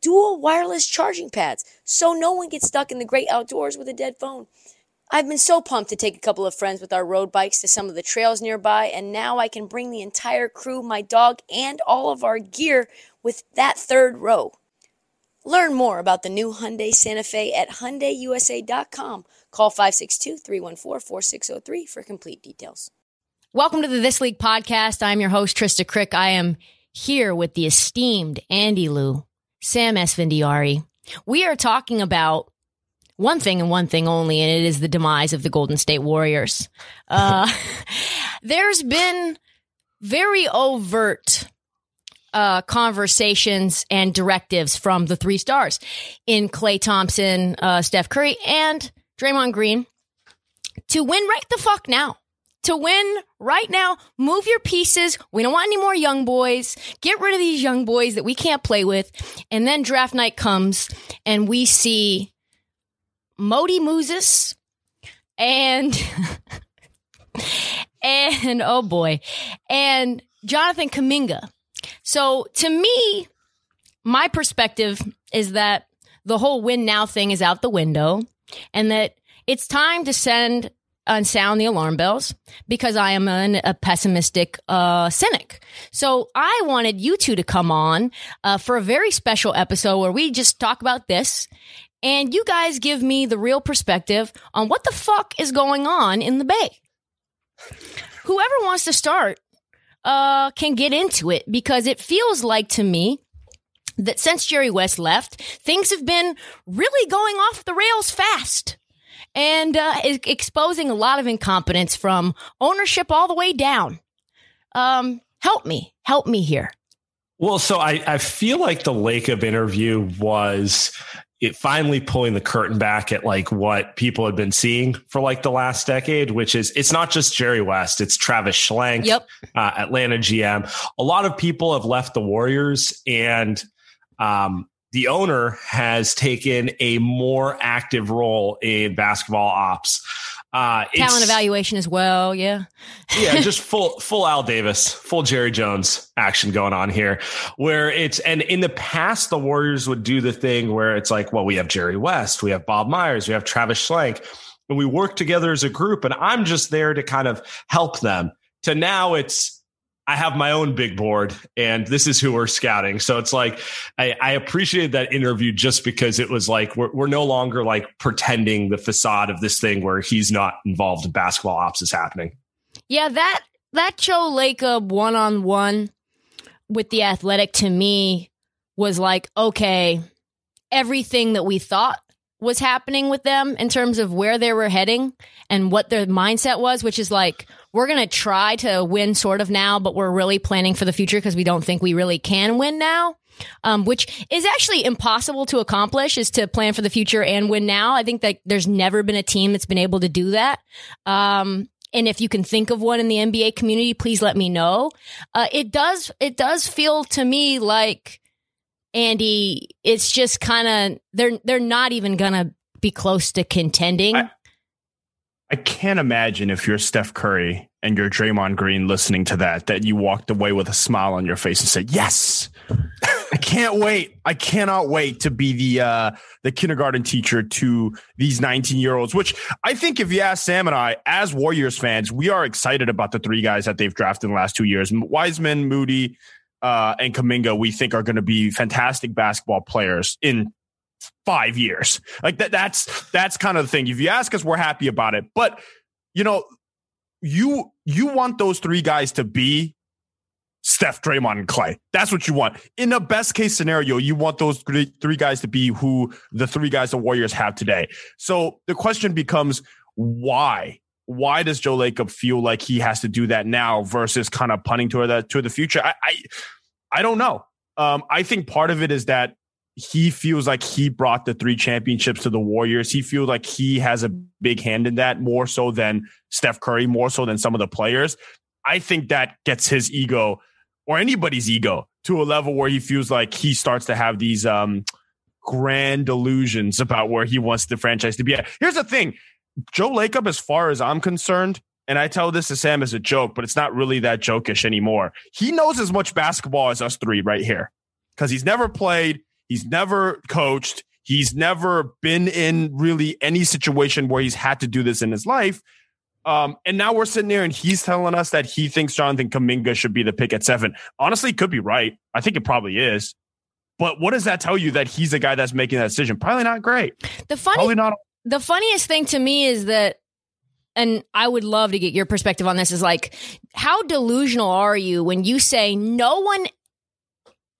dual wireless charging pads so no one gets stuck in the great outdoors with a dead phone. I've been so pumped to take a couple of friends with our road bikes to some of the trails nearby, and now I can bring the entire crew, my dog, and all of our gear with that third row. Learn more about the new Hyundai Santa Fe at HyundaiUSA.com. Call 562-314-4603 for complete details. Welcome to the This League podcast. I'm your host, Trista Crick. I am here with the esteemed Andy Liu. Sam Esfandiari. We are talking about one thing and one thing only, and it is the demise of the Golden State Warriors. Uh, there's been very overt uh, conversations and directives from the three stars in Klay Thompson, uh, Steph Curry, and Draymond Green to win right the fuck now to win right now. Move your pieces. We don't want any more young boys. Get rid of these young boys that we can't play with. And then draft night comes and we see Modi Moses and, and oh boy, and Jonathan Kuminga. So to me, my perspective is that the whole win now thing is out the window and that it's time to send and sound the alarm bells because I am an, a pessimistic uh, cynic. So I wanted you two to come on uh, for a very special episode where we just talk about this and you guys give me the real perspective on what the fuck is going on in the Bay. Whoever wants to start uh, can get into it because it feels like to me that since Jerry West left, things have been really going off the rails fast and uh, exposing a lot of incompetence from ownership all the way down. Um, help me, help me here. Well, so I, I feel like the Lacob interview was it finally pulling the curtain back at like what people had been seeing for like the last decade, which is it's not just Jerry West, it's Travis Schlenk, yep. uh, Atlanta GM. A lot of people have left the Warriors and um, the owner has taken a more active role in basketball ops. Uh, Talent evaluation as well. Yeah. yeah. Just full, full Al Davis, full Jerry Jones action going on here where it's, and in the past, the Warriors would do the thing where it's like, well, we have Jerry West, we have Bob Myers, we have Travis Schlenk, and we work together as a group. And I'm just there to kind of help them to now it's, I have my own big board and this is who we're scouting. So it's like, I, I appreciated that interview just because it was like, we're, we're no longer like pretending the facade of this thing where he's not involved in basketball ops is happening. Yeah, that, that Joe Lacob one on one with the athletic to me was like, okay, everything that we thought was happening with them in terms of where they were heading and what their mindset was, which is like, we're going to try to win sort of now, but we're really planning for the future because we don't think we really can win now. Um, which is actually impossible to accomplish is to plan for the future and win now. I think that there's never been a team that's been able to do that. Um, and if you can think of one in the NBA community, please let me know. Uh, it does, it does feel to me like, Andy, it's just kind of, they're, they're not even going to be close to contending. I, I can't imagine if you're Steph Curry and you're Draymond Green listening to that, that you walked away with a smile on your face and said, "Yes, I can't wait. I cannot wait to be the uh, the kindergarten teacher to these 19 year olds." Which I think, if you ask Sam and I, as Warriors fans, we are excited about the three guys that they've drafted in the last two years: Wiseman, Moody, uh, and Kuminga. We think are going to be fantastic basketball players in five years. Like that, that's, that's kind of the thing. If you ask us, we're happy about it. But, you know, you, you want those three guys to be Steph, Draymond, and Klay. That's what you want. In the best case scenario, you want those three guys to be who the three guys the Warriors have today. So the question becomes why? Why does Joe Lacob feel like he has to do that now versus kind of punting toward that to the future? I, I, I don't know. Um, I think part of it is that he feels like he brought the three championships to the Warriors. He feels like he has a big hand in that more so than Steph Curry, more so than some of the players. I think that gets his ego or anybody's ego to a level where he feels like he starts to have these um, grand delusions about where he wants the franchise to be at. Here's the thing Joe Lacob, as far as I'm concerned, and I tell this to Sam as a joke, but it's not really that jokish anymore. He knows as much basketball as us three right here because he's never played, he's never coached, he's never been in really any situation where he's had to do this in his life. Um, and now we're sitting there and he's telling us that he thinks Jonathan Kuminga should be the pick at seven. Honestly, could be right. I think it probably is. But what does that tell you that he's the guy that's making that decision? Probably not great. The funny, Probably not. the funniest thing to me is that, and I would love to get your perspective on this. Is like, how delusional are you when you say no one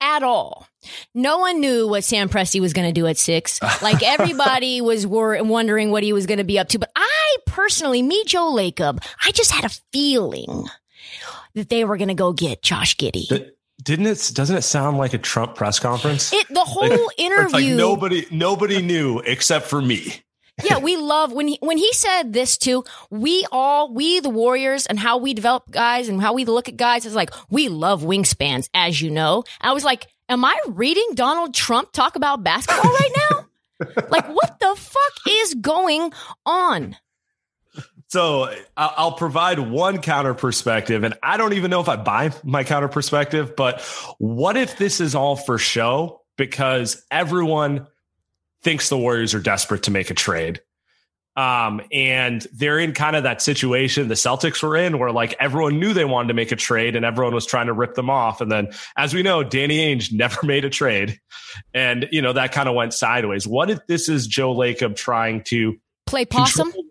at all. No one knew what Sam Presti was going to do at six. Like everybody was wor- wondering what he was going to be up to. But I personally, me, Joe Lacob, I just had a feeling that they were going to go get Josh Giddey. Th- Didn't it? Doesn't it sound like a Trump press conference? It the whole like interview. nobody, nobody knew except for me. Yeah, we love when he when he said this too. We all we the Warriors and how we develop guys and how we look at guys is like we love wingspans, as you know. I was like, am I reading Donald Trump talk about basketball right now? like, what the fuck is going on? So I'll provide one counter perspective, and I don't even know if I buy my counter perspective. But what if this is all for show because everyone thinks the Warriors are desperate to make a trade? Um, and they're in kind of that situation the Celtics were in where like everyone knew they wanted to make a trade and everyone was trying to rip them off. And then, as we know, Danny Ainge never made a trade. And, you know, that kind of went sideways. What if this is Joe Lacob trying to Play possum. control-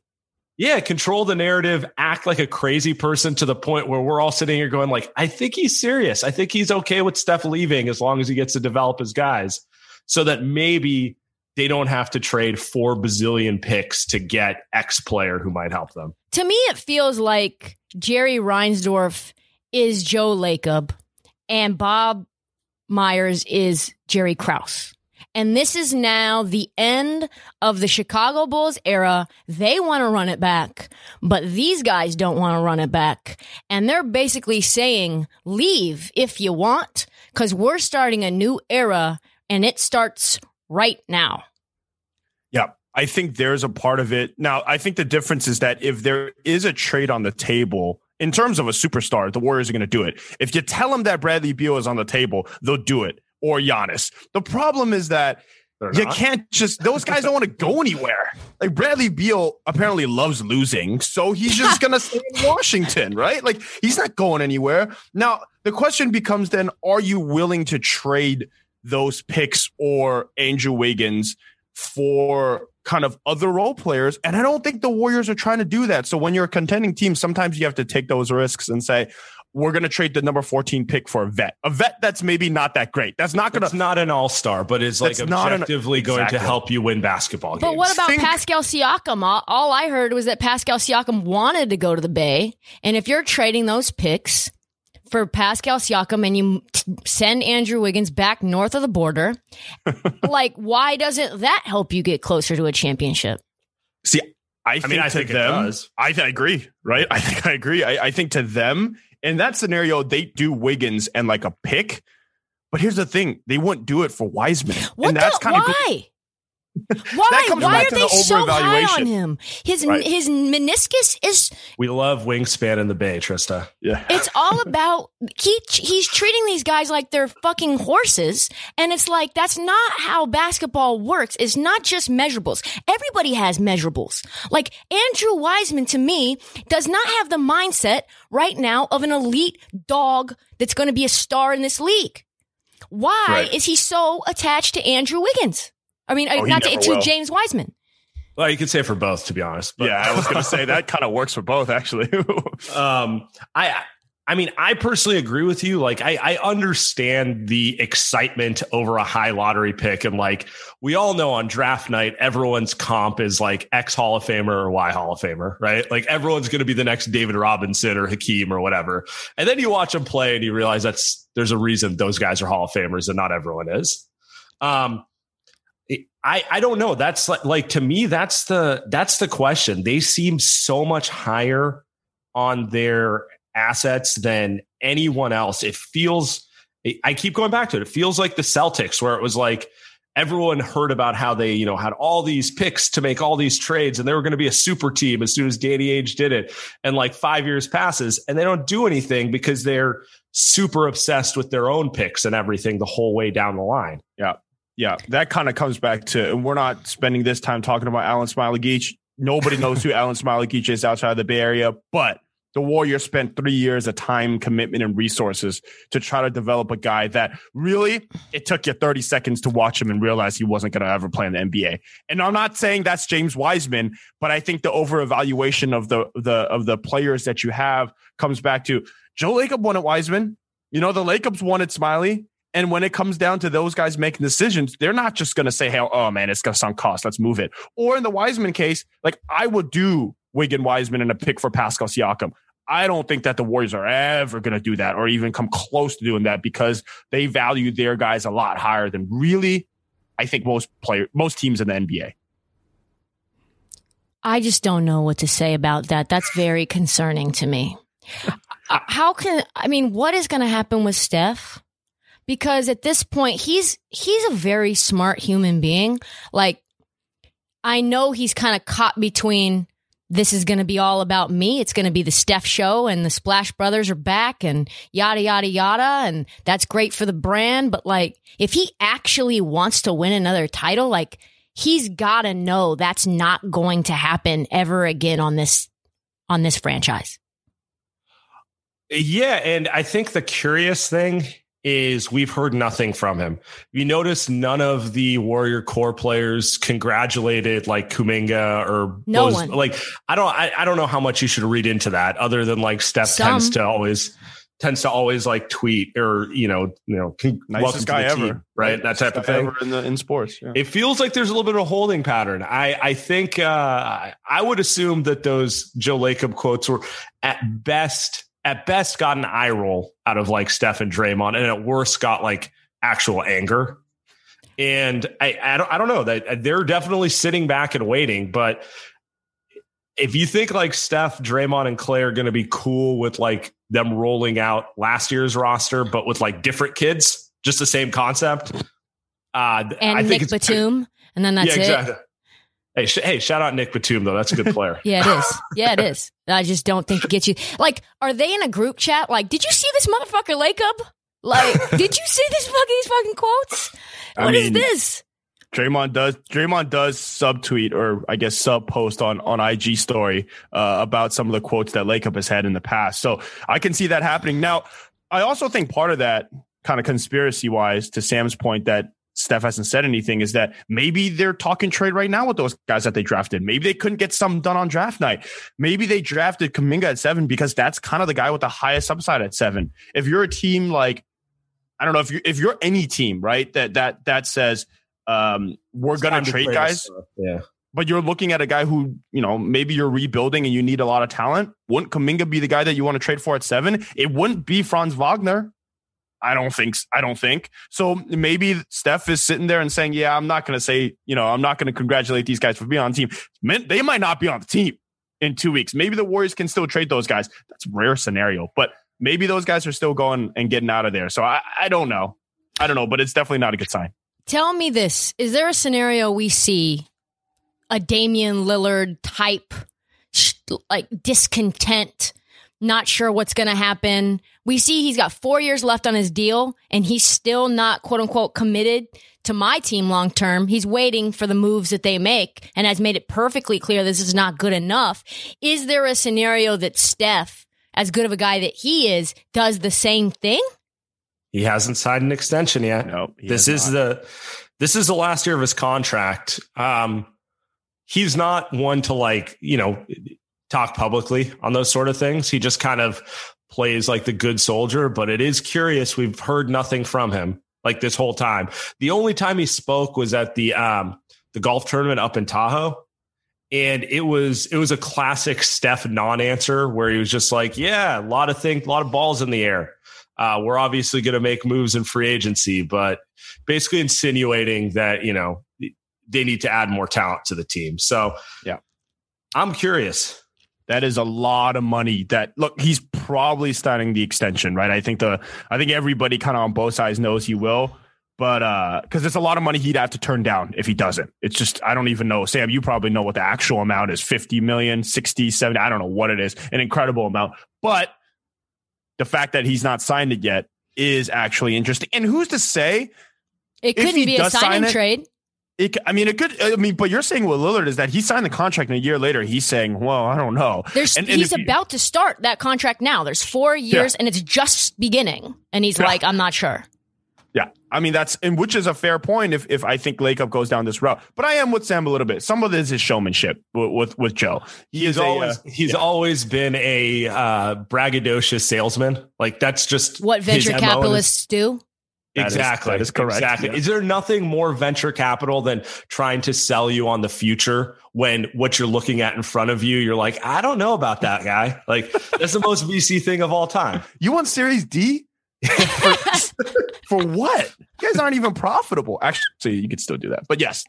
yeah, control the narrative, act like a crazy person to the point where we're all sitting here going like, I think he's serious. I think he's okay with Steph leaving as long as he gets to develop his guys so that maybe they don't have to trade four bazillion picks to get X player who might help them. To me, it feels like Jerry Reinsdorf is Joe Lacob and Bob Myers is Jerry Krause. And this is now the end of the Chicago Bulls era. They want to run it back, but these guys don't want to run it back. And they're basically saying, leave if you want, because we're starting a new era and it starts right now. Yeah. I think there's a part of it. Now, I think the difference is that if there is a trade on the table, in terms of a superstar, the Warriors are going to do it. If you tell them that Bradley Beal is on the table, they'll do it. Or Giannis. The problem is that They're you not. can't just those guys don't want to go anywhere. Like Bradley Beal apparently loves losing, so he's just gonna stay in Washington, right? Like he's not going anywhere. Now the question becomes then: Are you willing to trade those picks or Andrew Wiggins for kind of other role players? And I don't think the Warriors are trying to do that. So when you're a contending team, sometimes you have to take those risks and say. We're going to trade the number 14 pick for a vet, a vet that's maybe not that great. That's not going It's to not an all star, but is like That's not an- objectively going to help you win basketball games. But what about Think- Pascal Siakam? All, all I heard was that Pascal Siakam wanted to go to the Bay. And if you're trading those picks for Pascal Siakam and you t- send Andrew Wiggins back north of the border, like, why doesn't that help you get closer to a championship? See, I think mean, I to think it them, does. I, th- I agree, right? I think I agree. I, I think to them, in that scenario, they do Wiggins and like a pick. But here's the thing: they wouldn't do it for Wiseman, What and that's the, kind of why? Why? comes Why back are to they the so high on him? His Right. his meniscus is we love wingspan in the Bay, Trista. yeah. It's all about he he's treating these guys like they're fucking horses, and it's like that's not how basketball works. It's not just measurables. Everybody has measurables. Like Andrew Wiseman to me does not have the mindset right now of an elite dog that's going to be a star in this league. Why Right. is he so attached to Andrew Wiggins? I mean, Oh, not to, to. James Wiseman. Well, you could say for both, to be honest. But, yeah, I was going to say that kind of works for both, actually. um, I, I mean, I personally agree with you. Like, I, I understand the excitement over a high lottery pick, and like we all know on draft night, everyone's comp is like X Hall of Famer or Y Hall of Famer, right? Like everyone's going to be the next David Robinson or Hakeem or whatever. And then you watch them play, and you realize that's there's a reason those guys are Hall of Famers, and not everyone is. Um, I, I don't know. That's like, like to me, that's the that's the question. They seem so much higher on their assets than anyone else. It feels I keep going back to it. It feels like the Celtics, where it was like everyone heard about how they, you know, had all these picks to make all these trades and they were going to be a super team as soon as Danny Ainge did it. And like five years passes and they don't do anything because they're super obsessed with their own picks and everything the whole way down the line. Yeah. Yeah. That kind of comes back to, and we're not spending this time talking about Alen Smailagic. Nobody knows who Alen Smailagic is outside of the Bay Area, but the Warriors spent three years of time, commitment, and resources to try to develop a guy that really it took you 30 seconds to watch him and realize he wasn't going to ever play in the NBA. And I'm not saying that's James Wiseman, but I think the over evaluation of the the of the players that you have comes back to Joe Lacob wanted Wiseman. You know, the Lacobs wanted Smiley. And when it comes down to those guys making decisions, they're not just going to say, "Hey, oh man, it's going to sunk cost. Let's move it." Or in the Wiseman case, like I would do Wigan Wiseman and a pick for Pascal Siakam. I don't think that the Warriors are ever going to do that or even come close to doing that because they value their guys a lot higher than really, I think most player, most teams in the NBA. I just don't know what to say about that. That's very concerning to me. How can I mean what is going to happen with Steph? Because at this point he's he's a very smart human being. Like I know he's kind of caught between this is going to be all about me. It's going to be the Steph show and the Splash Brothers are back and yada, yada, yada. And that's great for the brand. But like, if he actually wants to win another title, like he's got to know that's not going to happen ever again on this, on this franchise. Yeah. And I think the curious thing is we've heard nothing from him. You notice none of the Warrior core players congratulated like Kuminga or no Bose, one. Like I don't I, I don't know how much you should read into that other than like Steph Some. tends to always tends to always like tweet or you know you know con- nicest guy ever team, right that type of thing in the in sports yeah. it feels like there's a little bit of a holding pattern i i think uh i would assume that those joe lacob quotes were at best at best got an eye roll out of like Steph and Draymond, and at worst got like actual anger. And I, I don't, I don't know that they're definitely sitting back and waiting. But if you think like Steph, Draymond, and Klay are going to be cool with like them rolling out last year's roster, but with like different kids, just the same concept. Uh, and I Nick think Batum, and then that's yeah, exactly. Hey, sh- hey, shout out Nick Batum though. That's a good player. yeah, it is. Yeah, it is. I just don't think it gets you. Like, are they in a group chat? Like, did you see this motherfucker Lacob? Like, did you see this fucking these fucking quotes? What I mean, is this? Draymond does Draymond does subtweet or I guess sub post on on IG story uh, about some of the quotes that Lacob has had in the past. So I can see that happening. Now, I also think part of that kind of conspiracy wise to Sam's point that Steph hasn't said anything is that maybe they're talking trade right now with those guys that they drafted. Maybe they couldn't get something done on draft night. Maybe they drafted Kuminga at seven because that's kind of the guy with the highest upside at seven. If you're a team like, I don't know if you if you're any team right that that that says um, we're it's gonna trade guys, yeah. But you're looking at a guy who, you know, maybe you're rebuilding and you need a lot of talent. Wouldn't Kuminga be the guy that you want to trade for at seven? It wouldn't be Franz Wagner. I don't think I don't think. So maybe Steph is sitting there and saying, "Yeah, I'm not going to say, you know, I'm not going to congratulate these guys for being on the team. They might not be on the team in 2 weeks. Maybe the Warriors can still trade those guys. That's rare scenario, but maybe those guys are still going and getting out of there. So I, I don't know. I don't know, but it's definitely not a good sign. Tell me this, is there a scenario we see a Damian Lillard type like discontent not sure what's going to happen. We see he's got four years left on his deal and he's still not quote unquote committed to my team long term. He's waiting for the moves that they make and has made it perfectly clear this is not good enough. Is there a scenario that Steph, as good of a guy that he is, does the same thing? He hasn't signed an extension yet. No, this is not. the this is the last year of his contract. Um, he's not one to like you know talk publicly on those sort of things. He just kind of plays like the good soldier, but it is curious. We've heard nothing from him like this whole time. The only time he spoke was at the um the golf tournament up in Tahoe. And it was it was a classic Steph non-answer where he was just like, "Yeah, a lot of things, a lot of balls in the air. Uh, we're obviously going to make moves in free agency, but basically insinuating that you know they need to add more talent to the team. So, yeah, I'm curious. That is a lot of money. That look, he's probably starting the extension, right? I think the I think everybody kind of on both sides knows he will, but uh, because it's a lot of money he'd have to turn down if he doesn't. It's just I don't even know. Sam, you probably know what the actual amount is: 50 million, 60, 70, I don't know what it is. An incredible amount. But the fact that he's not signed it yet is actually interesting. And who's to say it couldn't be a sign and trade? It, I mean, a good. I mean, but you're saying with Lillard is that he signed the contract and a year later he's saying, "Well, I don't know." There's and, and he's about to start that contract now. There's four years yeah. and it's just beginning, and he's yeah. like, "I'm not sure." Yeah, I mean that's and which is a fair point if if I think Lacob goes down this route. But I am with Sam a little bit. Some of this is showmanship with with, with Joe. He he's always a, uh, he's yeah. always been a uh, braggadocious salesman. Like that's just what venture capitalists do. That exactly. Is, that is correct. Exactly. Yeah. Is there nothing more venture capital than trying to sell you on the future when what you're looking at in front of you, you're like, I don't know about that guy. Like that's the most VC thing of all time. You want Series D? for, for what? You guys aren't even profitable. Actually, so you could still do that. But yes,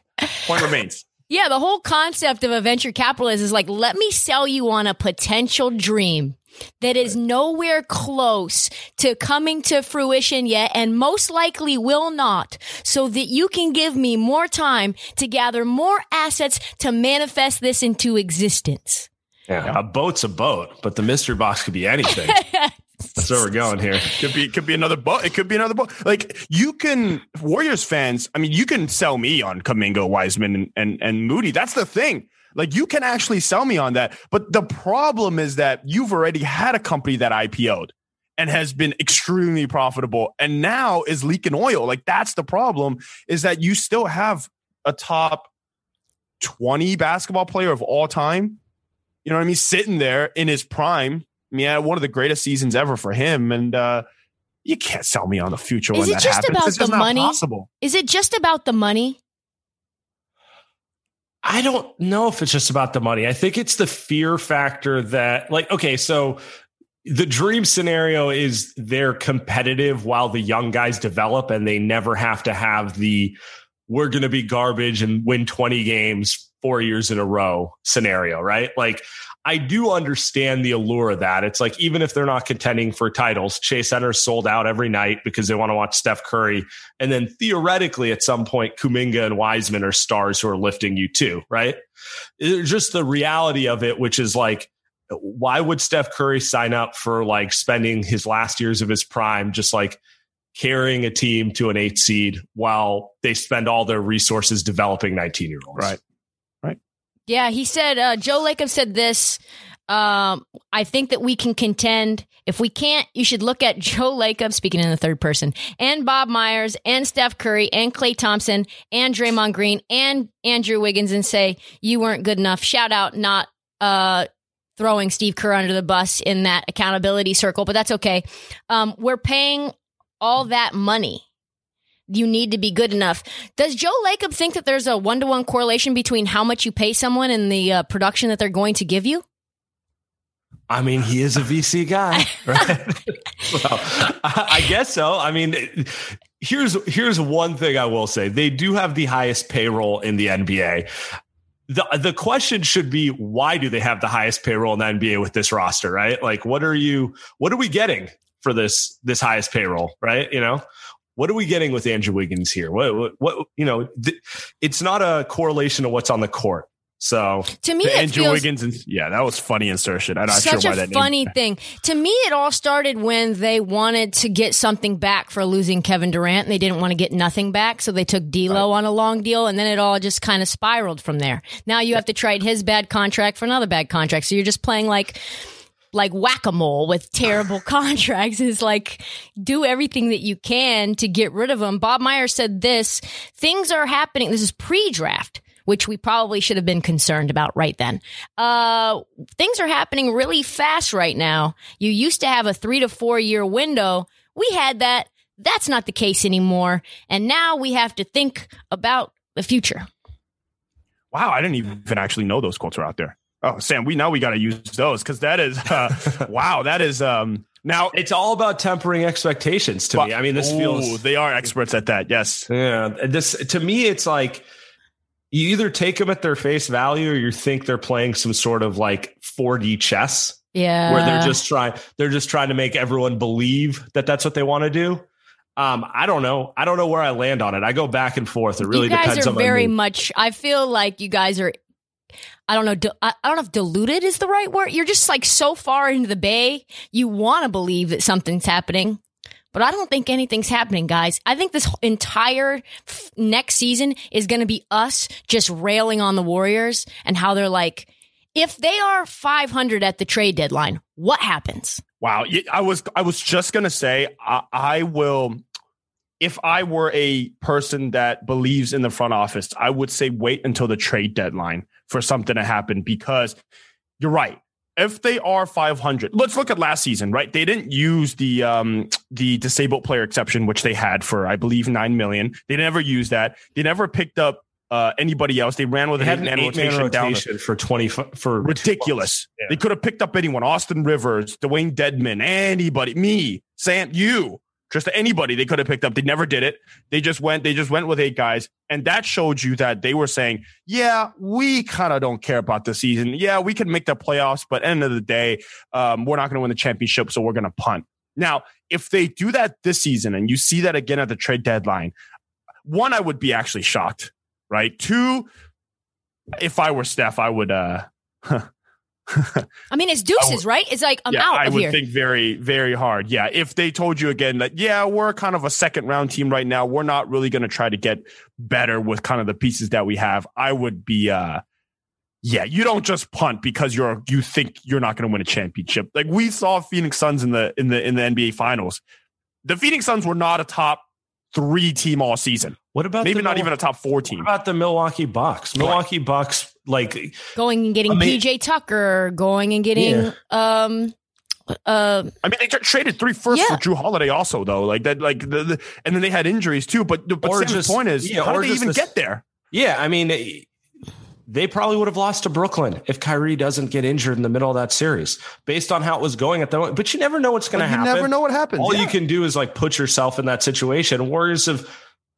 point remains. Yeah, the whole concept of a venture capitalist is like, let me sell you on a potential dream that is nowhere close to coming to fruition yet and most likely will not so that you can give me more time to gather more assets to manifest this into existence. Yeah, a boat's a boat, but the mystery box could be anything. That's where we're going here. Could be could be another boat. It could be another boat. Like you can Warriors fans. I mean, you can sell me on Kuminga, Wiseman, and, and and Moody. That's the thing. Like you can actually sell me on that. But the problem is that you've already had a company that IPO'd and has been extremely profitable and now is leaking oil. Like that's the problem is that you still have a top 20 basketball player of all time. You know what I mean? Sitting there in his prime. I mean, one of the greatest seasons ever for him. And uh you can't sell me on the future is when that happens. About it's the money? Possible. Is it just about the money? I don't know if it's just about the money. I think it's the fear factor that, like, okay, so the dream scenario is they're competitive while the young guys develop and they never have to have the we're going to be garbage and win 20 games four years in a row scenario, right? Like, I do understand the allure of that. It's like even if they're not contending for titles, Chase Center sold out every night because they want to watch Steph Curry. And then theoretically, at some point, Kuminga and Wiseman are stars who are lifting you too, right? It's just the reality of it, which is like, why would Steph Curry sign up for like spending his last years of his prime just like carrying a team to an eight seed while they spend all their resources developing 19 year olds? Right. Yeah, he said, uh, Joe Lacob said this. Um, I think that we can contend. If we can't, you should look at Joe Lacob, speaking in the third person, and Bob Myers, and Steph Curry, and Klay Thompson, and Draymond Green, and Andrew Wiggins, and say, you weren't good enough. Shout out, not uh, throwing Steve Kerr under the bus in that accountability circle, but that's okay. Um, we're paying all that money you need to be good enough. Does Joe Lacob think that there's a one to one correlation between how much you pay someone and the uh, production that they're going to give you? I mean, he is a VC guy, right? well, I guess so. I mean, here's here's one thing I will say: they do have the highest payroll in the NBA. the The question should be, why do they have the highest payroll in the NBA with this roster? Right? Like, what are you? What are we getting for this this highest payroll? Right? You know, what are we getting with Andrew Wiggins here? What, what, what you know, th- it's not a correlation to what's on the court. So to me, Andrew Wiggins, and, yeah, that was funny insertion. I'm not such sure why a funny name. thing. To me, it all started when they wanted to get something back for losing Kevin Durant. And they didn't want to get nothing back, so they took D'Lo right. on a long deal, and then it all just kind of spiraled from there. Now you have to trade his bad contract for another bad contract, so you're just playing like like whack-a-mole with terrible contracts is like do everything that you can to get rid of them. Bob Meyer said this, things are happening. This is pre-draft which we probably should have been concerned about right then. Uh, things are happening really fast right now. You used to have a three to four year window. We had that. That's not the case anymore. And now we have to think about the future. Wow, I didn't even actually know those quotes were out there. Oh, Sam, we now we got to use those because that is uh, wow. That is um now it's all about tempering expectations to but, me. I mean, this ooh, feels they are experts at that. Yes. Yeah. This to me, it's like you either take them at their face value or you think they're playing some sort of like 4D chess Yeah. where they're just trying they're just trying to make everyone believe that that's what they want to do. Um, I don't know. I don't know where I land on it. I go back and forth. It really you guys depends are on my very mood. much. I feel like you guys are. I don't know. I don't know if diluted is the right word. You're just like so far into the bay. You want to believe that something's happening, but I don't think anything's happening, guys. I think this entire f- next season is going to be us just railing on the Warriors and how they're like, if they are 500 at the trade deadline, what happens? Wow, I was I was just gonna say I, I will. If I were a person that believes in the front office, I would say wait until the trade deadline for something to happen because you're right. If they are 500, let's look at last season, right? They didn't use the um the disabled player exception, which they had for I believe nine million. They never used that. They never picked up uh, anybody else. They ran with They an an rotation down rotation for twenty for ridiculous. Yeah. They could have picked up anyone, Austin Rivers, Dewayne Dedmon, anybody, me, Sam, you, just anybody they could have picked up. They never did it. They just went, they just went with eight guys. And that showed you that they were saying, yeah, we kind of don't care about the season. Yeah, we can make the playoffs, but end of the day, um, we're not going to win the championship. So we're going to punt. Now, if they do that this season and you see that again at the trade deadline, one, I would be actually shocked, right? Two, if I were Steph, I would, uh, I mean, it's deuces, right? It's like I'm yeah, out I would here. think very, very hard. Yeah, if they told you again that, yeah, we're kind of a second round team right now, we're not really going to try to get better with kind of the pieces that we have. I would be, uh, yeah, you don't just punt because you're you think you're not going to win a championship. Like we saw Phoenix Suns in the in the in the NBA Finals. The Phoenix Suns were not a top three team all season. What about Maybe the not Mil- even a top four What team. about the Milwaukee Bucks? Milwaukee Bucks, like going and getting I mean- PJ Tucker, going and getting um uh I mean, they tra- traded three firsts Yeah. for Jrue Holiday, also though. Like that, like the, the and then they had injuries too. But but Or Sam's just- point is, yeah, how or did they even this- get there? Yeah, I mean, they probably would have lost to Brooklyn if Kyrie doesn't get injured in the middle of that series, based on how it was going at the moment. But you never know what's going to But you happen. never know what happens. All Yeah. you can do is like put yourself in that situation. Warriors have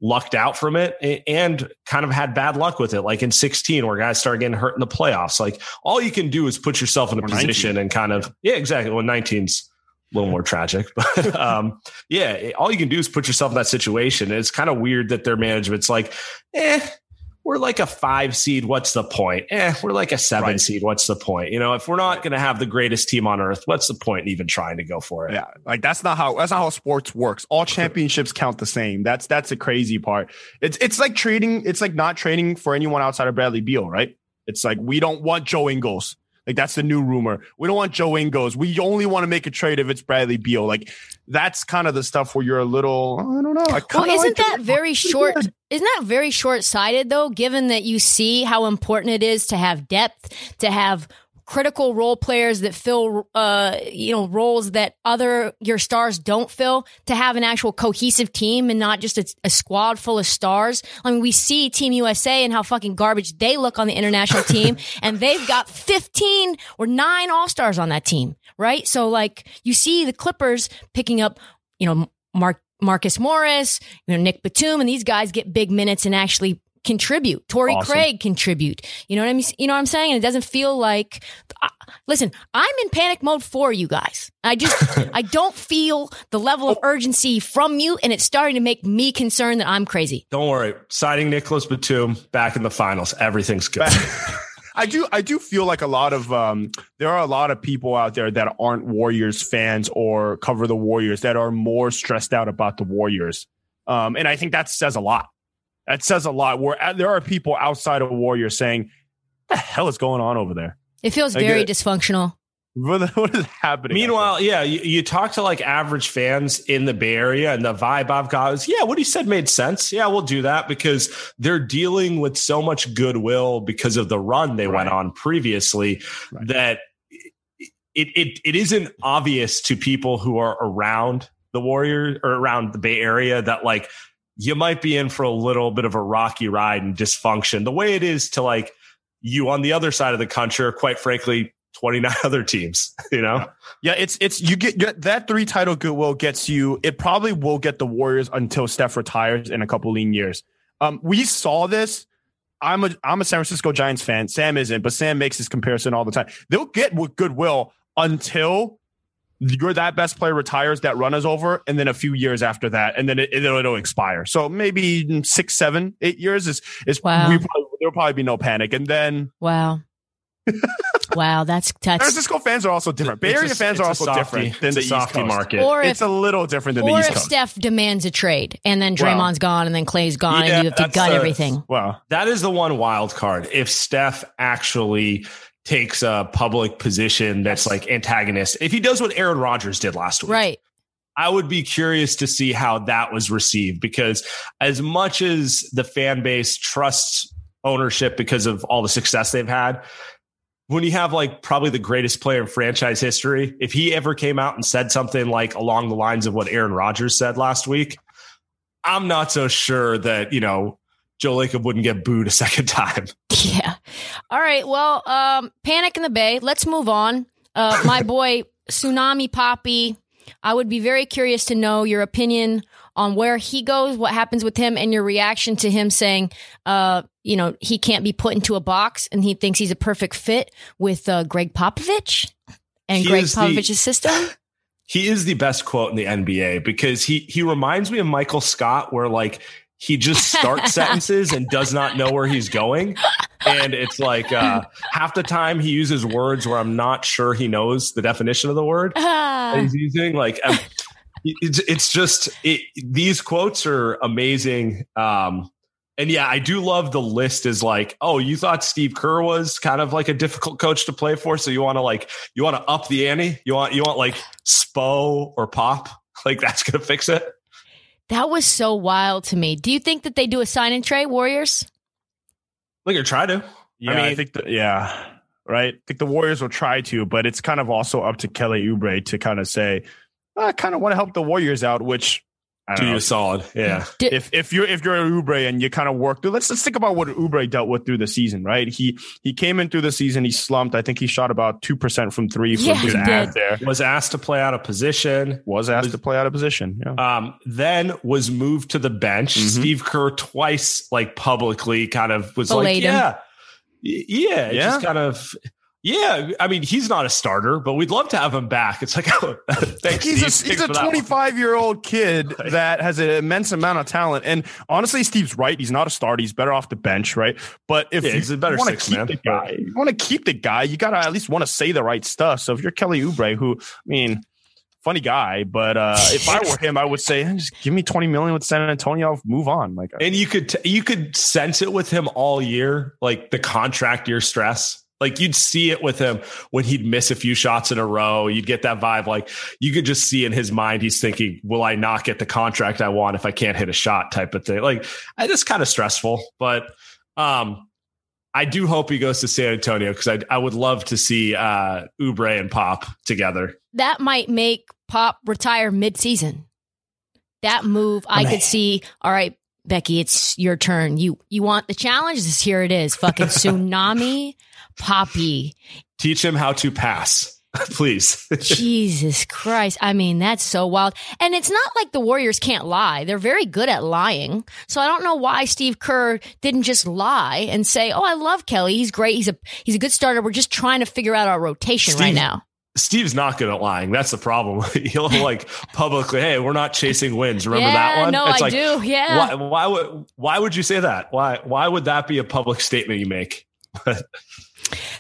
lucked out from it and kind of had bad luck with it, like in 16, where guys started getting hurt in the playoffs. Like all you can do is put yourself in a Or position 19. and kind of, yeah, exactly. Well, 19's a little more tragic, but um, yeah, all you can do is put yourself in that situation. It's kind of weird that their management's like, eh, we're like a five seed. What's the point? Eh, we're like a seven Right. seed. What's the point? You know, if we're not going to have the greatest team on earth, what's the point in even trying to go for it? Yeah, like that's not how that's not how sports works. All championships count the same. That's that's the crazy part. It's it's like trading. It's like not trading for anyone outside of Bradley Beal, right? It's like we don't want Joe Ingles. Like that's the new rumor. We don't want Joe Ingles. We only want to make a trade if it's Bradley Beal. Like that's kind of the stuff where you're a little. I don't know. I well isn't like that it. very short isn't that very short sighted though, given that you see how important it is to have depth, to have critical role players that fill uh you know roles that other your stars don't fill to have an actual cohesive team and not just a, a squad full of stars. I mean we see team usa and how fucking garbage they look on the international team and they've got 15 or 9 all-stars on that team right? So like you see the clippers picking up you know mark Marcus Morris, you know, Nick Batum, and these guys get big minutes and actually contribute. Torrey Awesome. Craig contribute. You know what I mean? You know what I'm saying? And it doesn't feel like. Uh, listen, I'm in panic mode for you guys. I just I don't feel the level of urgency from you, and it's starting to make me concerned that I'm crazy. Don't worry. Signing Nicholas Batum back in the finals. Everything's good. I do I do feel like a lot of um there are a lot of people out there that aren't Warriors fans or cover the Warriors that are more stressed out about the Warriors. Um and I think that says a lot. That says a lot where uh, there are people outside of Warriors saying the hell is going on over there? It feels I very get it. dysfunctional. What what is happening? Meanwhile, yeah, you, you talk to like average fans in the Bay Area, and the vibe I've got is, yeah, what he said made sense. Yeah, we'll do that because they're dealing with so much goodwill because of the run they went on previously Right. that it, it it isn't obvious to people who are around the Warriors or around the Bay Area that like you might be in for a little bit of a rocky ride and dysfunction. The way it is to like you on the other side of the country, or quite frankly, 29 other teams, you know? Yeah, it's it's you get, get that three title goodwill gets you. It probably will get the Warriors until Steph retires in a couple lean years. Um, we saw this I'm a I'm a San Francisco Giants fan. Sam isn't, but Sam makes this comparison all the time. They'll get with goodwill until you're that best player retires, that run is over, and then a few years after that, and then it, will it'll expire. So maybe six, seven, eight years is is Wow. we probably, there'll probably be no panic, and then Wow. wow, that's San Francisco fans are also different. Bay It's a- Area fans are also softy- different than the East Coast. market. or if It's a little different than the East Coast. or if Steph demands a trade and then Well, Draymond's gone and then Klay's gone yeah, and you have to gut a- everything. well, That is the one wild card. If Steph actually takes a public position that's like antagonist, if he does what Aaron Rodgers did last week, Right. I would be curious to see how that was received because as much as the fan base trusts ownership because of all the success they've had, when you have like probably the greatest player in franchise history, if he ever came out and said something like along the lines of what Aaron Rodgers said last week, I'm not so sure that, you know, Joe Lacob wouldn't get booed a second time. Yeah. All right. Well, um, Panic in the Bay. Let's move on. Uh, my boy, Tsunami Papi. I would be very curious to know your opinion on where he goes, what happens with him, and your reaction to him saying, uh, you know, he can't be put into a box and he thinks he's a perfect fit with uh, Gregg Popovich and He Gregg is the- Popovich's system. he is the best quote in the NBA because he he reminds me of Michael Scott, where like he just starts sentences and does not know where he's going. And it's like uh, half the time he uses words where I'm not sure he knows the definition of the word that Ah, he's using. Like um, it's it's just it, these quotes are amazing. Um, and yeah, I do love the list. Is like, oh, you thought Steve Kerr was kind of like a difficult coach to play for, so you want to like you want to up the ante. You want you want like Spo or Pop. Like that's gonna fix it. That was so wild to me. Do you think that they do a sign and trade Warriors? Look, or try to. yeah, I I, mean- think the, yeah, right. I think the Warriors will try to, but it's kind of also up to Kelly Oubre to kind of say, I kind of want to help the Warriors out, which I Do don't know. you a solid. Yeah. if if you're if you're Oubre and you kind of work through, let's let's think about what Oubre dealt with through the season, right? He he came in through the season, he slumped. I think he shot about two percent from three for Yeah, his he did. there. Was asked to play out of position. Was asked to play out of position. Yeah. Um, then was moved to the bench. Mhm. Steve Kerr twice, like publicly, kind of was like, him. yeah, yeah, Yeah. just kind of, yeah. I mean, he's not a starter, but we'd love to have him back. It's like, oh, thanks, He's a, he's a for that one. 25 year old kid that has an immense amount of talent. And honestly, Steve's right. He's not a starter. He's better off the bench, right? But if Yeah, you a better want to keep man. the guy, you want to keep the guy, you got to at least want to say the right stuff. So if you're Kelly Oubre, who, I mean, funny guy, but uh, if I were him, I would say, "Eh, just give me 20 million with San Antonio, move on. Like, And you could t- you could sense it with him all year, like the contract year stress. Like you'd see it with him when he'd miss a few shots in a row. You'd get that vibe. Like you could just see in his mind, he's thinking, "Will I not get the contract I want if I can't hit a shot?" Type of thing. Like I just kind of stressful, but um, I do hope he goes to San Antonio because I I would love to see uh Oubre and Pop together. that might make Pop retire mid-season. That move, I mean- could see. All right, Becky, it's your turn. You you want the challenge? This here it is. Fucking tsunami, Poppy. Teach him how to pass, please. Jesus Christ! I mean, that's so wild. And it's not like the Warriors can't lie. They're very good at lying. So I don't know why Steve Kerr didn't just lie and say, "Oh, I love Kelly. He's great. He's a he's a good starter. We're just trying to figure out our rotation right now." Steve's not good at lying. That's the problem. He'll like publicly, "Hey, we're not chasing wins." Remember yeah, that one? no, it's I like, do. Yeah. why, why would why would you say that? Why why would that be a public statement you make?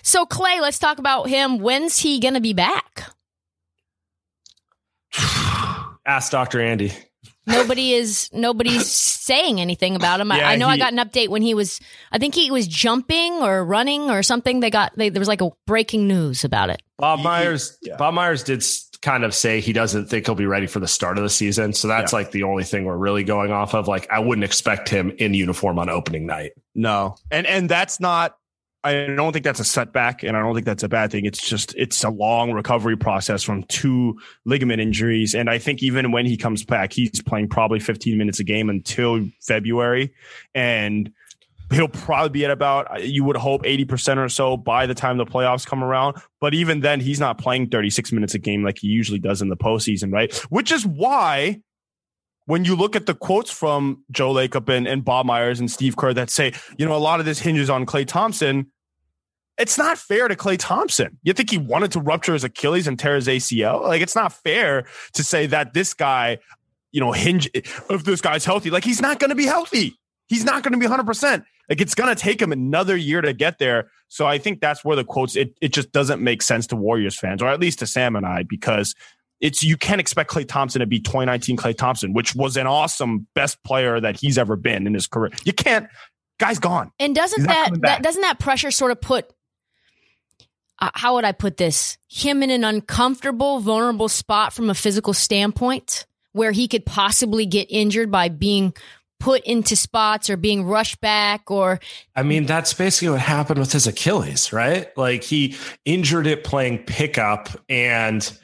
So Klay, let's talk about him. When's he going to be back? Ask Dr. Andy. Nobody is nobody's saying anything about him. I, Yeah, I know I got an update when he was I think he was jumping or running or something. They got they, there was like a breaking news about it. Bob He- Myers. yeah. Bob Myers did kind of say he doesn't think he'll be ready for the start of the season. So that's Yeah. like the only thing we're really going off of. Like I wouldn't expect him in uniform on opening night. No, and and that's not. I don't think that's a setback, and I don't think that's a bad thing. It's just it's a long recovery process from two ligament injuries, and I think even when he comes back, he's playing probably 15 minutes a game until February, and he'll probably be at about you would hope 80 percent or so by the time the playoffs come around. But even then, he's not playing 36 minutes a game like he usually does in the postseason, right? Which is why when you look at the quotes from Joe Lacob and, and Bob Myers and Steve Kerr that say, you know, a lot of this hinges on Klay Thompson, it's not fair to Klay Thompson. You think he wanted to rupture his Achilles and tear his ACL? Like, it's not fair to say that this guy, you know, hinge if this guy's healthy. Like, he's not going to be healthy. He's not going to be 100%. Like, it's going to take him another year to get there. So I think that's where the quotes, it, it just doesn't make sense to Warriors fans, or at least to Sam and I, because it's you can't expect Klay Thompson to be 2019 Klay Thompson, which was an awesome best player that he's ever been in his career. You can't. Guy's gone. And doesn't that, that doesn't that pressure sort of put uh, how would I put this? Him in an uncomfortable, vulnerable spot from a physical standpoint where he could possibly get injured by being put into spots or being rushed back or I mean that's basically what happened with his Achilles, right? Like he injured it playing pickup and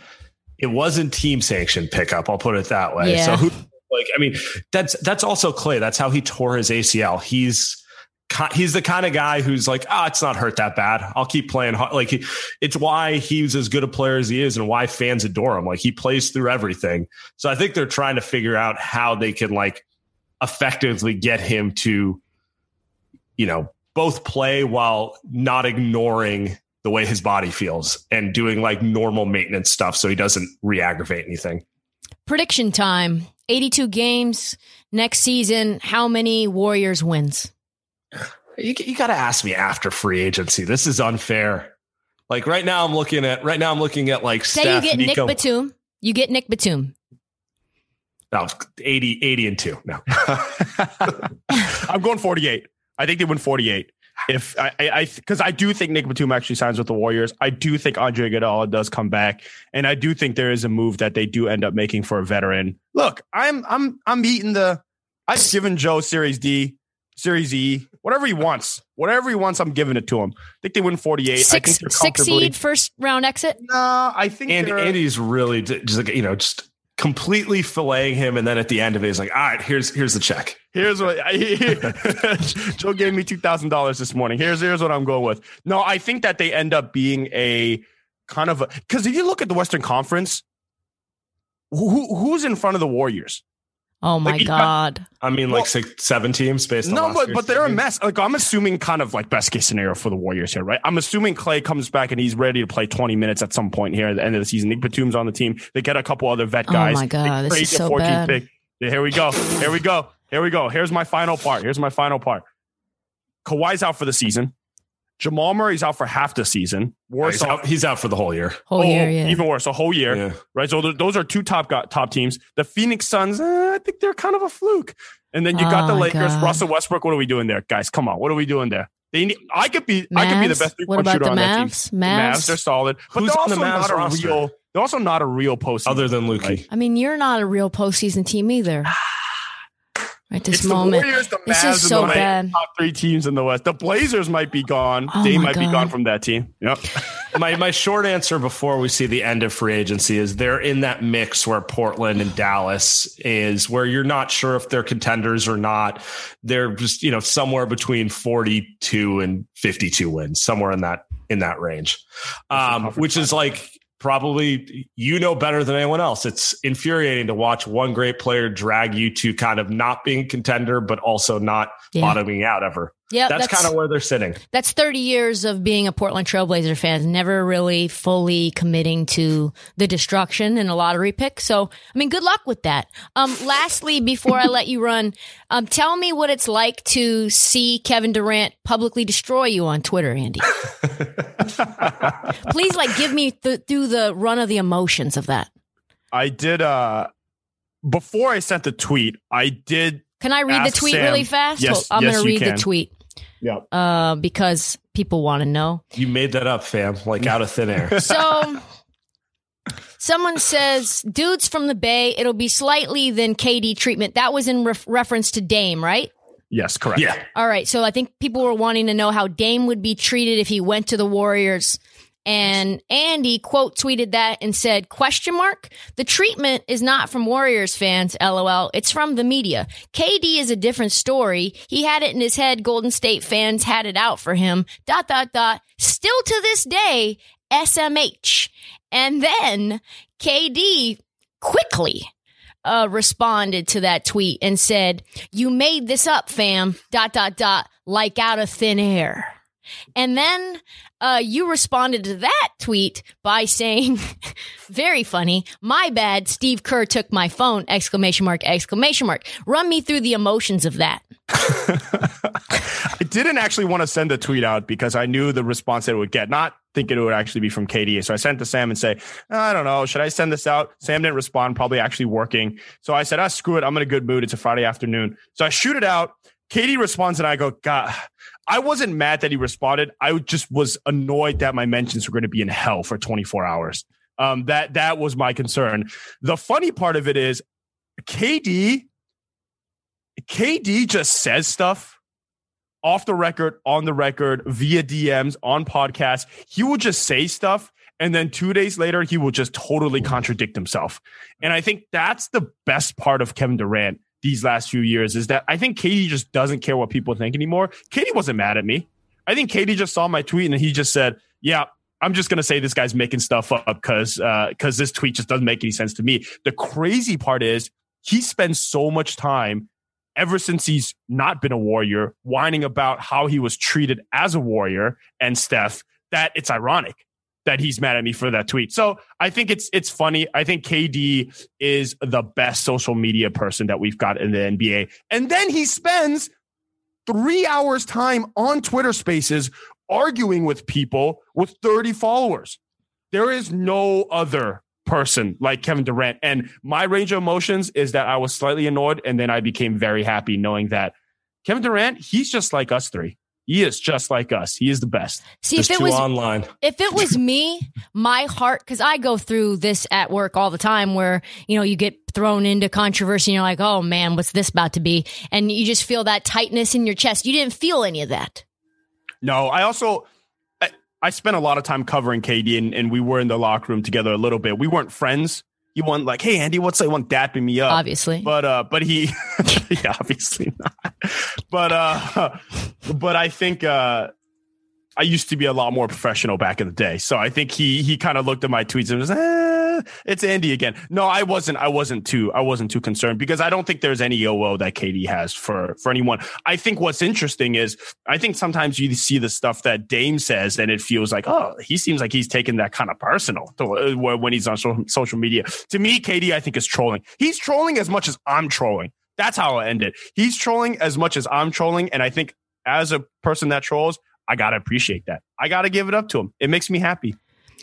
it wasn't team sanctioned pickup, I'll put it that way. Yeah. So who like I mean that's that's also Klay. that's how he tore his ACL. He's he's the kind of guy who's like, ah, oh, it's not hurt that bad. I'll keep playing. Like, he, it's why he's as good a player as he is, and why fans adore him. Like, he plays through everything. So I think they're trying to figure out how they can like effectively get him to, you know, both play while not ignoring the way his body feels and doing like normal maintenance stuff so he doesn't re-aggravate anything. Prediction time. 82 games next season. How many Warriors wins? You, you got to ask me after free agency. This is unfair. Like right now, I'm looking at right now. I'm looking at like say Steph, you get Nico. Nick Batum. You get Nick Batum. No, 80, 80 and two. No, I'm going 48. I think they win 48. If I, I, because I, I, do think Nick Batum actually signs with the Warriors. I do think Andre Iguodala does come back, and I do think there is a move that they do end up making for a veteran. Look, I'm, I'm, I'm eating the. I've given Joe Series D, Series E, whatever he wants, whatever he wants. I'm giving it to him. I think they win 48. Six, I think six seed first round exit. No, I think and Andy's really just like you know just completely filleting him, and then at the end of it, he's like, "All right, here's here's the check. Here's what I, Joe gave me two thousand dollars this morning. Here's here's what I'm going with. No, I think that they end up being a kind of because if you look at the Western Conference, who who's in front of the Warriors? Oh my like, god! I mean, like well, six, seven teams based. No, but but they're a mess. Like I'm assuming, kind of like best case scenario for the Warriors here, right? I'm assuming Klay comes back and he's ready to play 20 minutes at some point here at the end of the season. Nick Batum's on the team. They get a couple other vet oh guys. Oh my god, this is so bad. Pick. Here we go. Here we go. Here we go. Here's my final part. Here's my final part. Kawhi's out for the season. Jamal Murray's out for half the season. Worse, he's, out, he's out for the whole year. Whole oh, year, yeah. Even worse, a whole year, yeah. right? So th- those are two top top teams. The Phoenix Suns, eh, I think they're kind of a fluke. And then you got oh the Lakers, God. Russell Westbrook. What are we doing there, guys? Come on, what are we doing there? They need, I could be, Mavs? I could be the best three point shooter the on Mavs? that team. Mavs? Mavs, they're solid, but Who's they're on also the Mavs not a real. They're also not a real postseason other than Lukey. I mean, you're not a real postseason team either. Right this it's moment, the Warriors, the this Mavs, is so and the bad. Top three teams in the West. The Blazers might be gone. Oh they my might be gone from that team. Yep. my my short answer before we see the end of free agency is they're in that mix where Portland and Dallas is where you're not sure if they're contenders or not. They're just, you know, somewhere between 42 and 52 wins, somewhere in that in that range. Um, which is like probably you know better than anyone else. It's infuriating to watch one great player drag you to kind of not being contender, but also not Yeah. bottoming out ever. Yeah, That's, kind of where they're sitting. That's 30 years of being a Portland Trailblazer fan, never really fully committing to the destruction and a lottery pick. So, I mean, good luck with that. Um, lastly, before I let you run, um, tell me what it's like to see Kevin Durant publicly destroy you on Twitter, Andy. Please, like, give me th- through the run of the emotions of that. I did. uh Before I sent the tweet, I did. Can I read Ask the tweet Sam. really fast? Yes, I'm yes, going to you read can. the tweet Yeah. uh, because people want to know. You made that up, fam, like out of thin air. So someone says, dudes from the Bay, it'll be slightly than KD treatment. That was in ref- reference to Dame, right? Yes. Correct. yeah. All right. So I think people were wanting to know how Dame would be treated if he went to the Warriors. And Andy quote tweeted that and said, question mark, the treatment is not from Warriors fans, lol. It's from the media. KD is a different story. He had it in his head. Golden State fans had it out for him. Dot, dot, dot. Still to this day, SMH. And then KD quickly uh, responded to that tweet and said, "You made this up, fam." Dot dot dot. Like out of thin air. And then uh, you responded to that tweet by saying, very funny, my bad, Steve Kerr took my phone, exclamation mark, exclamation mark. Run me through the emotions of that. I didn't actually want to send the tweet out because I knew the response that it would get, not thinking it would actually be from KD. So I sent to Sam and say, I don't know, should I send this out? Sam didn't respond, probably actually working. So I said, ah, screw it. I'm in a good mood. It's a Friday afternoon. So I shoot it out. KD responds and I go, God, I wasn't mad that he responded. I just was annoyed that my mentions were going to be in hell for 24 hours. Um, that that was my concern. The funny part of it is KD, KD just says stuff off the record, on the record, via DMs, on podcasts. He will just say stuff. And then two days later, he will just totally contradict himself. And I think that's the best part of Kevin Durant these last few years is that I think KD just doesn't care what people think anymore. KD wasn't mad at me. I think KD just saw my tweet and he just said, "Yeah, I'm just gonna say this guy's making stuff up because because uh, this tweet just doesn't make any sense to me." The crazy part is he spends so much time ever since he's not been a warrior whining about how he was treated as a warrior and Steph that it's ironic that he's mad at me for that tweet. So I think it's it's funny. I think KD is the best social media person that we've got in the NBA. And then he spends three hours time on Twitter spaces arguing with people with 30 followers. There is no other person like Kevin Durant. And my range of emotions is that I was slightly annoyed and then I became very happy knowing that Kevin Durant, he's just like us three. He is just like us. He is the best. See, There's if it was online, if it was me, my heart, because I go through this at work all the time, where you know you get thrown into controversy, and you're like, "Oh man, what's this about to be?" And you just feel that tightness in your chest. You didn't feel any of that. No, I also I, I spent a lot of time covering KD, and, and we were in the locker room together a little bit. We weren't friends, he want like, hey Andy, what's he want dapping me up? Obviously. But uh but he yeah, obviously not. But uh but I think uh I used to be a lot more professional back in the day. So I think he he kind of looked at my tweets and was, eh, it's Andy again. No, I wasn't. I wasn't too. I wasn't too concerned because I don't think there's any OO that KD has for for anyone. I think what's interesting is I think sometimes you see the stuff that Dame says and it feels like oh he seems like he's taking that kind of personal to, uh, when he's on social media. To me, KD I think is trolling. He's trolling as much as I'm trolling. That's how I end it. He's trolling as much as I'm trolling, and I think as a person that trolls, I got to appreciate that. I got to give it up to him. It makes me happy.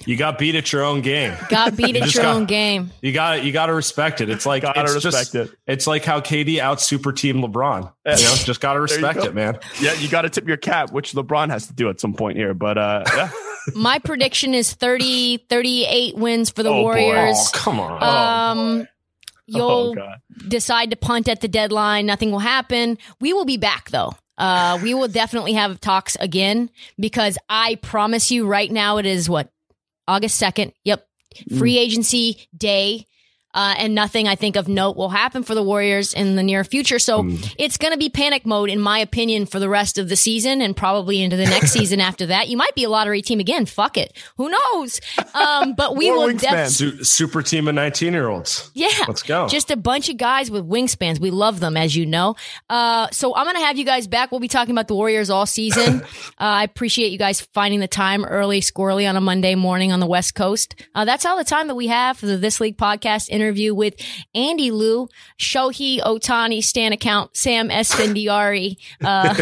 You got beat at your own game. Got beat at your got, own game. You got you got to respect it. It's like gotta it's respect just, it. It's like how KD out super team LeBron. You know, just got to respect go. it, man. Yeah, you got to tip your cap, which LeBron has to do at some point here. But uh, yeah. My prediction is 30, 38 wins for the oh, Warriors. Oh, come on. Um, you'll oh, decide to punt at the deadline. Nothing will happen. We will be back though. Uh, we will definitely have talks again because I promise you right now it is what August 2nd. Yep. Free mm. agency day uh, and nothing I think of note will happen for the Warriors in the near future. So mm. it's going to be panic mode, in my opinion, for the rest of the season and probably into the next season after that. You might be a lottery team again. Fuck it. Who knows? Um, but we will definitely Su- super team of 19 year olds. Yeah. Let's go. Just a bunch of guys with wingspans. We love them, as you know. Uh, so I'm going to have you guys back. We'll be talking about the Warriors all season. uh, I appreciate you guys finding the time early, squirrely on a Monday morning on the West Coast. Uh, that's all the time that we have for the This League podcast interview with Andy Liu, Shohei Ohtani, Stan account, Sam Esfandiari. Uh,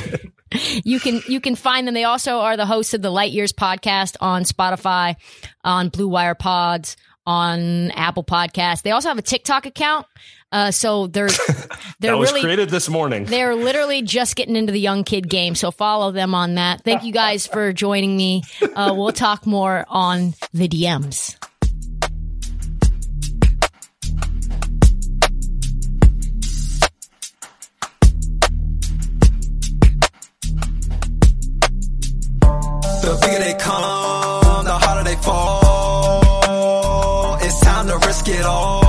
you can you can find them. They also are the hosts of the Light Years podcast on Spotify, on Blue Wire Pods, on Apple Podcasts. They also have a TikTok account. Uh, so they're they're really created this morning. They're literally just getting into the young kid game. So follow them on that. Thank you guys for joining me. Uh, we'll talk more on the DMs. The bigger they come, the harder they fall. It's time to risk it all.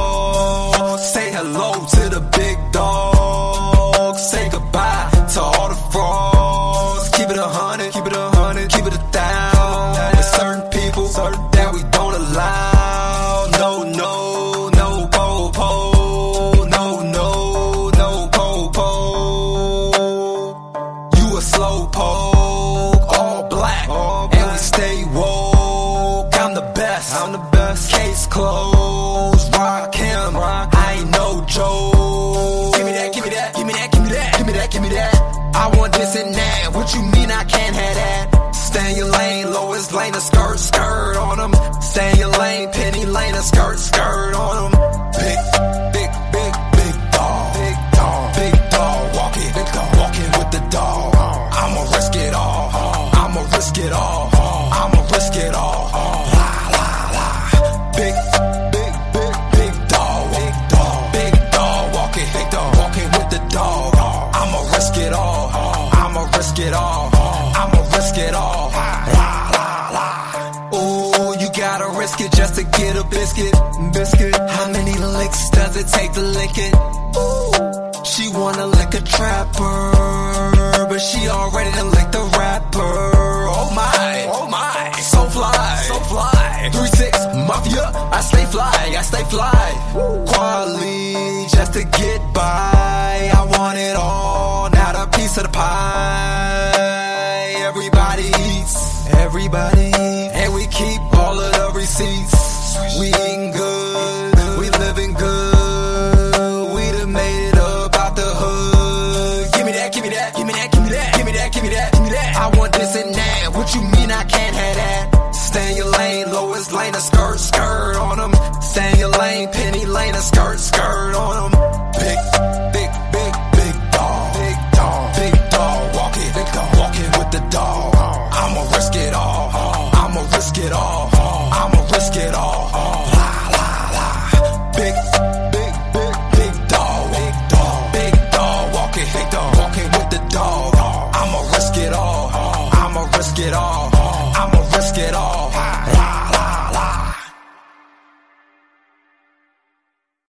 Gotta risk it just to get a biscuit. Biscuit. How many licks does it take to lick it? Ooh, she wanna lick a trapper, but she already done licked the rapper. Oh my, oh my, so fly, so fly. Three six mafia, I stay fly, I stay fly. Quality just to get by. I want it all, not a piece of the pie. Everybody eats, everybody, and we keep all of the receipts. We eating good, we living good. We done made it up out the hood. Give me that, give me that, give me that, give me that, give me that, give me that, give me that. I want this and that. What you mean I